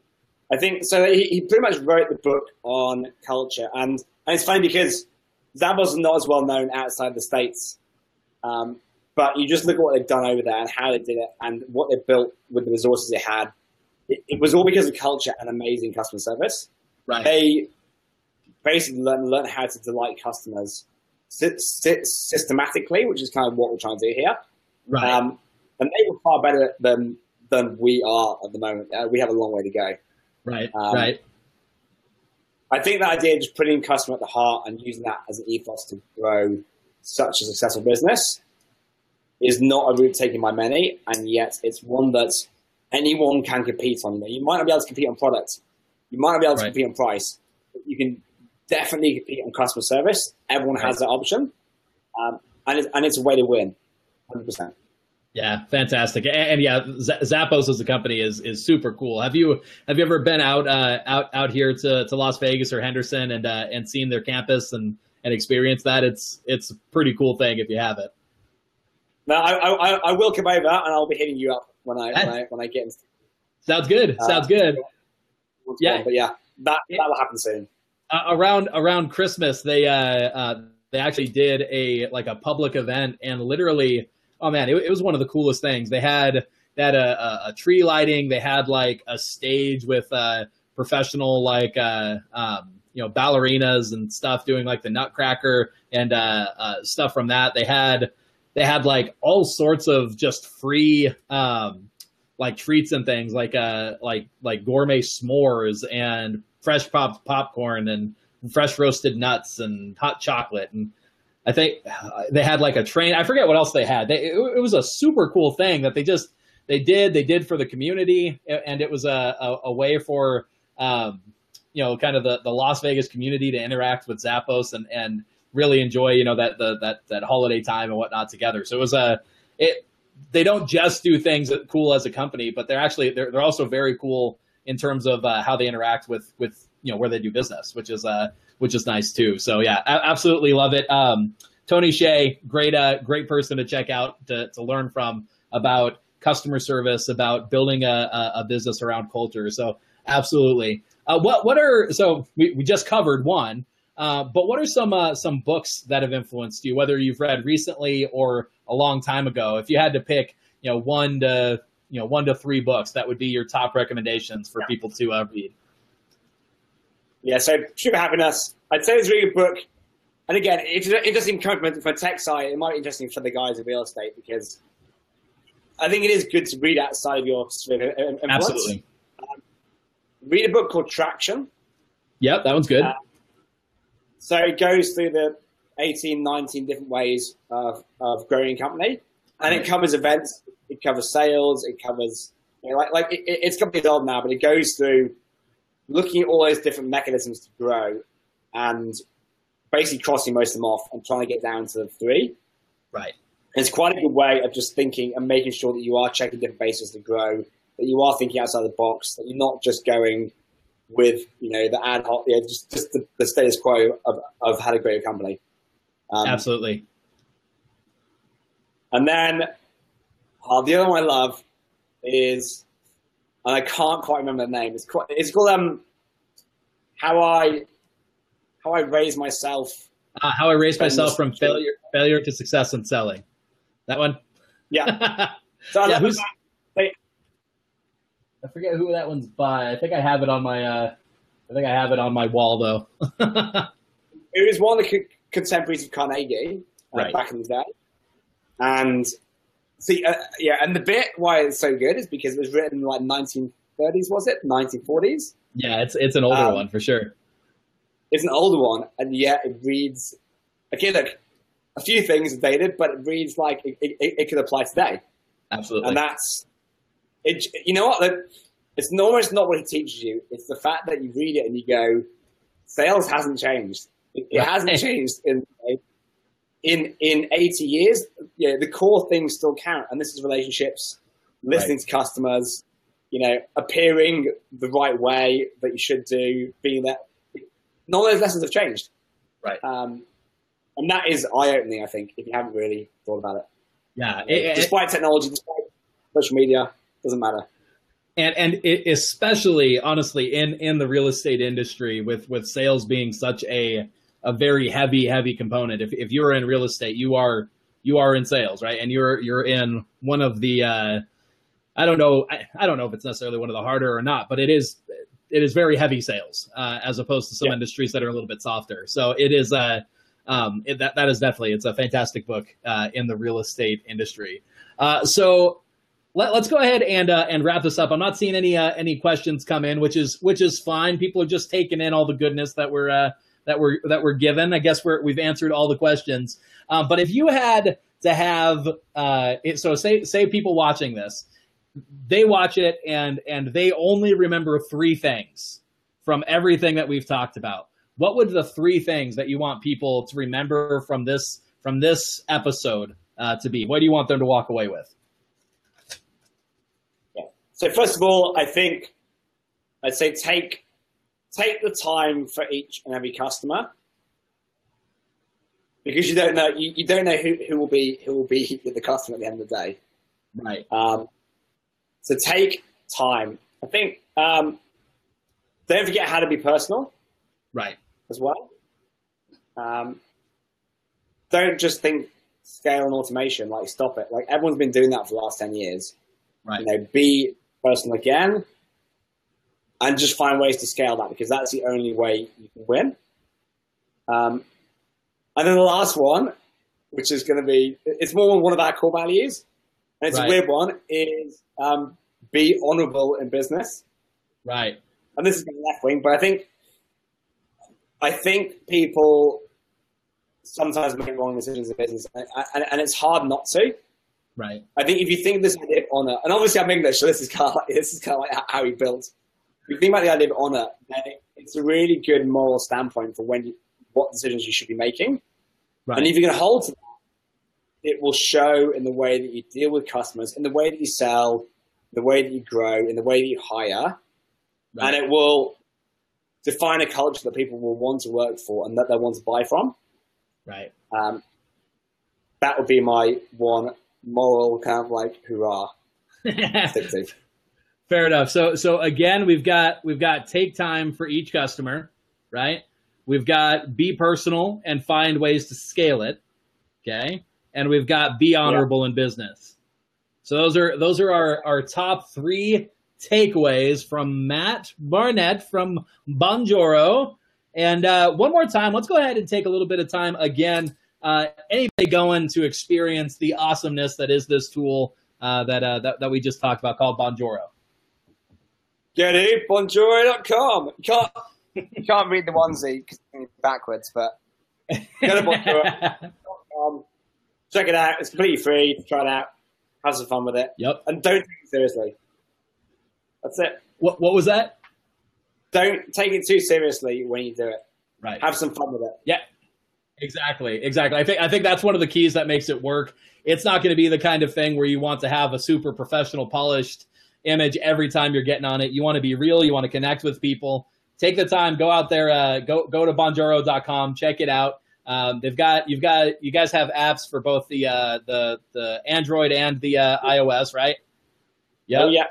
I think so. He, he, pretty much wrote the book on culture, and, and it's funny because Zappos is not as well known outside the states. Um, but you just look at what they've done over there and how they did it and what they built with the resources they had. It, it was all because of culture and amazing customer service. Right. They basically learn learn how to delight customers systematically, which is kind of what we're trying to do here. Right. Um, and they were far better than than we are at the moment. Uh, we have a long way to go. Right. Um, right. I think the idea of just putting customer at the heart and using that as an ethos to grow such a successful business is not a route taken by many, and yet it's one that anyone can compete on. You might not be able to compete on product, you might not be able to right. compete on price, but you can definitely compete on customer service. Everyone right. has that option, um, and, it's, and it's a way to win, 100%. Yeah, fantastic, and, and, yeah, Zappos as a company is is super cool. Have you have you ever been out uh, out out here to, to Las Vegas or Henderson and uh, and seen their campus and and experience that? It's it's a pretty cool thing if you have it. No, I, I, I will come over and I'll be hitting you up when I when I, when I get. In. Sounds good. Uh, Sounds good. Yeah, but yeah, that that will happen soon. Uh, around around Christmas, they uh, uh, they actually did a like a public event, and literally, oh man, it, it was one of the coolest things. They had they had a, a, a tree lighting. They had like a stage with uh, professional like uh, um, you know ballerinas and stuff doing like the Nutcracker and uh, uh, stuff from that. They had they had like all sorts of just free um, like treats and things like uh like like gourmet s'mores and fresh popped popcorn and fresh roasted nuts and hot chocolate and I think they had like a train. I forget what else they had. They, it, it was a super cool thing that they just they did they did for the community, and it was a a, a way for um, you know kind of the the Las Vegas community to interact with Zappos and and really enjoy you know that the that that holiday time and whatnot together. So it was a it. They don't just do things cool as a company, but they're actually they're they're also very cool in terms of uh, how they interact with with you know where they do business, which is uh which is nice too. So yeah, absolutely love it. Um, Tony Hsieh, great uh great person to check out to to learn from about customer service, about building a, a business around culture. So absolutely. Uh, what what are so we, we just covered one, uh, but what are some uh, some books that have influenced you, whether you've read recently or a long time ago? If you had to pick, you know, one to you know one to three books, that would be your top recommendations for people to uh, read. Yeah, so True Happiness, I'd say it's a really good book. And again, it's interesting commitment for a tech side. It might be interesting for the guys in real estate because I think it is good to read outside of your sphere of influence. Absolutely. Read a book called Traction. Yep, that one's good. Uh, So it goes through the 18, 19 different ways of, of growing a company. And it covers events, it covers sales, it covers, you know, like, like it, it's company's old now, but it goes through looking at all those different mechanisms to grow and basically crossing most of them off and trying to get down to the three. right. It's quite a good way of just thinking and making sure that you are checking different bases to grow, that you are thinking outside the box, that you're not just going with you know the ad hoc, yeah, just just the, the status quo of, of how to grow your company. Um, Absolutely. And then uh, the other one I love is, and I can't quite remember the name. It's quite, it's called um, how I how I raise myself. Uh, how I raised myself from failure failure to success in selling. That one. Yeah, so Yeah, who's-. I forget who that one's by. I think I have it on my. Uh, I think I have it on my wall though. It was one of the co- contemporaries of Carnegie uh, Right. back in the day, and see, uh, yeah, and the bit why it's so good is because it was written in like 1930s, was it 1940s? yeah, it's it's an older Um, one for sure. It's an older one, and yet it reads. Okay, look, a few things are dated, but it reads like it, it, it could apply today, Absolutely. and that's it. You know what? It's almost not what it teaches you. It's the fact that you read it and you go, sales hasn't changed. It, it hasn't changed in in in 80 years. Yeah, the core things still count, and this is relationships, listening to customers, you know, appearing the right way that you should do, being that. None of those lessons have changed. Right. Um, and that is eye-opening, I think, if you haven't really thought about it. Yeah. It- it- despite technology, despite social media, doesn't matter. and and it, especially honestly in in the real estate industry with with sales being such a a very heavy heavy component if if you're in real estate you are you are in sales right and you're you're in one of the uh i don't know I, I don't know if it's necessarily one of the harder or not but it is it is very heavy sales uh, as opposed to some Yeah. industries that are a little bit softer so it is uh um it, that that is definitely it's a fantastic book uh in the real estate industry uh so let, us go ahead and uh, and wrap this up. I'm not seeing any uh, any questions come in, which is which is fine. People are just taking in all the goodness that we're uh, that we're that we're given. I guess we're we've answered all the questions. Um, but if you had to have uh, it, so say say people watching this, they watch it and and they only remember three things from everything that we've talked about. What would the three things that you want people to remember from this from this episode uh, to be? What do you want them to walk away with? So first of all, I think I'd say take take the time for each and every customer because you don't know you, you don't know who, who will be who will be the customer at the end of the day. Right. Um, so take time. I think um, don't forget how to be personal Right. as well. Um, don't just think scale and automation. Like stop it. Like everyone's been doing that for the last ten years. Right. you know, be personal again, and just find ways to scale that because that's the only way you can win. Um, and then the last one, which is going to be, it's more one of our core values, and it's Right. a weird one, is um, be honorable in business. Right. And this is going to left wing, but I think, I think people sometimes make wrong decisions in business, and, and, and it's hard not to. Right. I think if you think of this idea of honor, and obviously I'm English, so this is kind of like, this is kind of like how he built. If you think about the idea of honor, then it, it's a really good moral standpoint for when you, what decisions you should be making. Right. And if you're going to hold to that, it will show in the way that you deal with customers, in the way that you sell, the way that you grow, in the way that you hire, Right. and it will define a culture that people will want to work for and that they want to buy from. right. Um, that would be my one moral kind of like hurrah. Fair enough. So so again, we've got we've got take time for each customer, right? We've got be personal and find ways to scale it. Okay. And we've got be honorable in business. So those are those are our, our top three takeaways from Matt Barnett from Bonjoro. And uh, one more time, let's go ahead and take a little bit of time again. Uh, anybody going to experience the awesomeness that is this tool uh, that, uh, that that we just talked about called Bonjoro? Get it, bonjoro.com. You can't, you can't read the onesie backwards, but go to bonjoro.com. Check it out. It's completely free. Try it out. Have some fun with it. Yep. And don't take it seriously. That's it. What what was that? Don't take it too seriously when you do it. Right. Have some fun with it. Yeah. Exactly. Exactly. I think I think that's one of the keys that makes it work. It's not going to be the kind of thing where you want to have a super professional polished image every time you're getting on it. You want to be real, you want to connect with people. Take the time, go out there, uh, go go to bonjoro.com, check it out. Um, they've got you've got you guys have apps for both the uh, the the Android and the uh, iOS, right? Yep. Oh, yeah.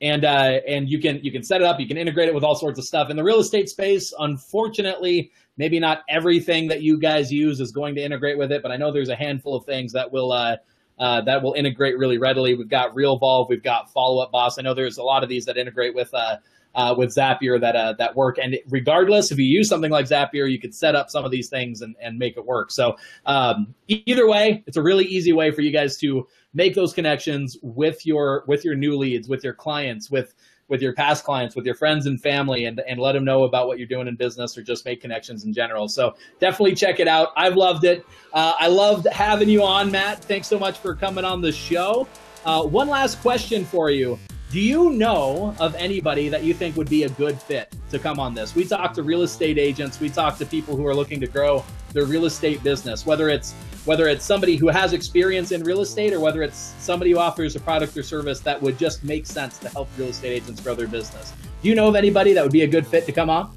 and uh, and you can you can set it up, you can integrate it with all sorts of stuff. In the real estate space, unfortunately, maybe not everything that you guys use is going to integrate with it, but I know there's a handful of things that will uh, uh, that will integrate really readily. We've got RealVolve, we've got Follow Up Boss. I know there's a lot of these that integrate with. Uh, uh, with Zapier that uh, that work. And regardless, if you use something like Zapier, you could set up some of these things and, and make it work. So um, either way, it's a really easy way for you guys to make those connections with your with your new leads, with your clients, with with your past clients, with your friends and family, and and let them know about what you're doing in business or just make connections in general. So definitely check it out. I've loved it. Uh, I loved having you on, Matt. Thanks so much for coming on the show. Uh, one last question for you. Do you know of anybody that you think would be a good fit to come on this? We talk to real estate agents, we talk to people who are looking to grow their real estate business, whether it's whether it's somebody who has experience in real estate or whether it's somebody who offers a product or service that would just make sense to help real estate agents grow their business. Do you know of anybody that would be a good fit to come on?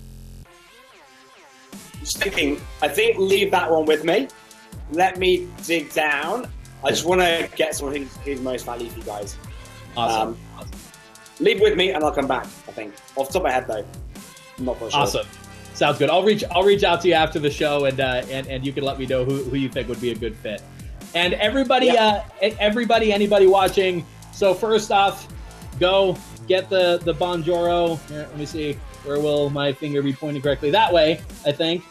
Just thinking, I think leave that one with me. Let me dig down. I just want to get someone who's, who's most value for you guys. Awesome. Um, leave with me and I'll come back, I think. Off the top of my head, though. I'm not sure. Awesome. Sounds good. I'll reach I'll reach out to you after the show and uh, and and you can let me know who, who you think would be a good fit. And everybody Yeah. uh everybody anybody watching. So first off, go get the the Bonjoro. Here, let me see. Where will my finger be pointing correctly? That way, I think.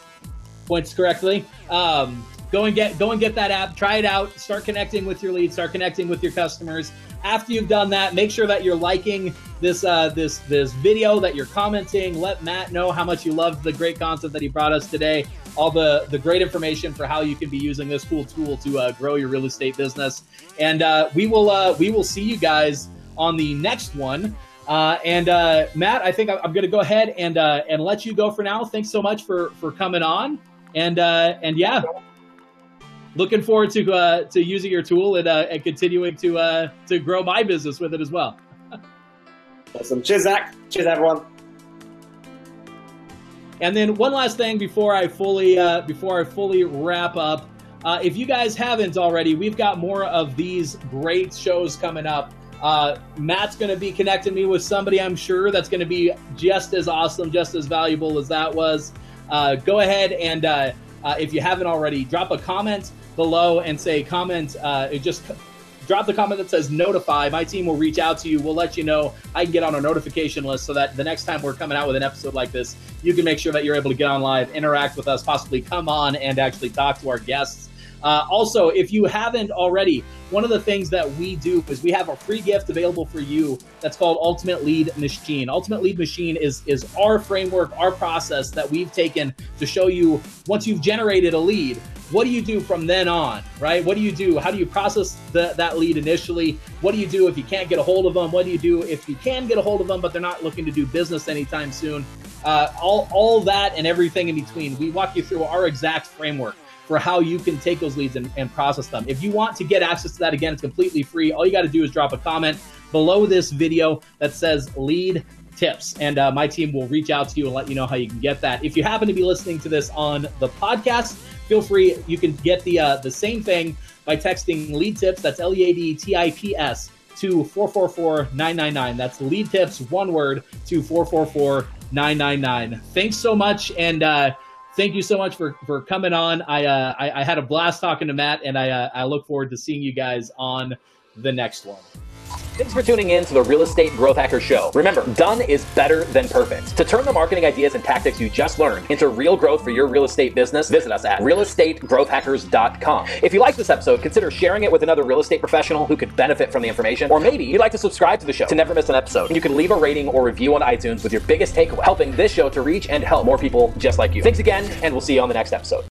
Points correctly. Um, go and get go and get that app. Try it out. Start connecting with your leads. Start connecting with your customers. After you've done that, make sure that you're liking this uh, this this video, that you're commenting. Let Matt know how much you loved the great content that he brought us today. All the the great information for how you can be using this cool tool to uh, grow your real estate business. And uh, we will uh, we will see you guys on the next one. Uh, and uh, Matt, I think I'm, going to go ahead and uh, and let you go for now. Thanks so much for for coming on. And uh, and yeah, looking forward to uh, to using your tool and uh, and continuing to uh, to grow my business with it as well. Awesome. Cheers, Zach. Cheers, everyone. And then one last thing before I fully uh, before I fully wrap up, uh, if you guys haven't already, we've got more of these great shows coming up. Uh, Matt's going to be connecting me with somebody I'm sure that's going to be just as awesome, just as valuable as that was. Uh, go ahead and uh, if you haven't already, drop a comment below and say comment. Uh, just drop the comment that says notify. My team will reach out to you. We'll let you know. I can get on a notification list so that the next time we're coming out with an episode like this, you can make sure that you're able to get on live, interact with us, possibly come on and actually talk to our guests. Uh, also, if you haven't already, one of the things that we do is we have a free gift available for you that's called Ultimate Lead Machine. Ultimate Lead Machine is is our framework, our process that we've taken to show you once you've generated a lead, what do you do from then on, right? What do you do? How do you process the, that lead initially? What do you do if you can't get a hold of them? What do you do if you can get a hold of them, but they're not looking to do business anytime soon? Uh, all, all that and everything in between. We walk you through our exact framework for how you can take those leads and, and process them. If you want to get access to that, again, it's completely free. All you got to do is drop a comment below this video that says lead tips, and uh, my team will reach out to you and let you know how you can get that. If you happen to be listening to this on the podcast, feel free. You can get the uh, the same thing by texting lead tips. That's L E A D T I P S to 444 999. That's lead tips, one word, to 444 999. Thanks so much. And uh, thank you so much for, for coming on. I, uh, I, I had a blast talking to Matt, and I, uh, I look forward to seeing you guys on the next one. Thanks for tuning in to the Real Estate Growth Hacker Show. Remember, done is better than perfect. To turn the marketing ideas and tactics you just learned into real growth for your real estate business, visit us at realestategrowthhackers.com. If you like this episode, consider sharing it with another real estate professional who could benefit from the information. Or maybe you'd like to subscribe to the show to never miss an episode. You can leave a rating or review on iTunes with your biggest takeaway, helping this show to reach and help more people just like you. Thanks again, and we'll see you on the next episode.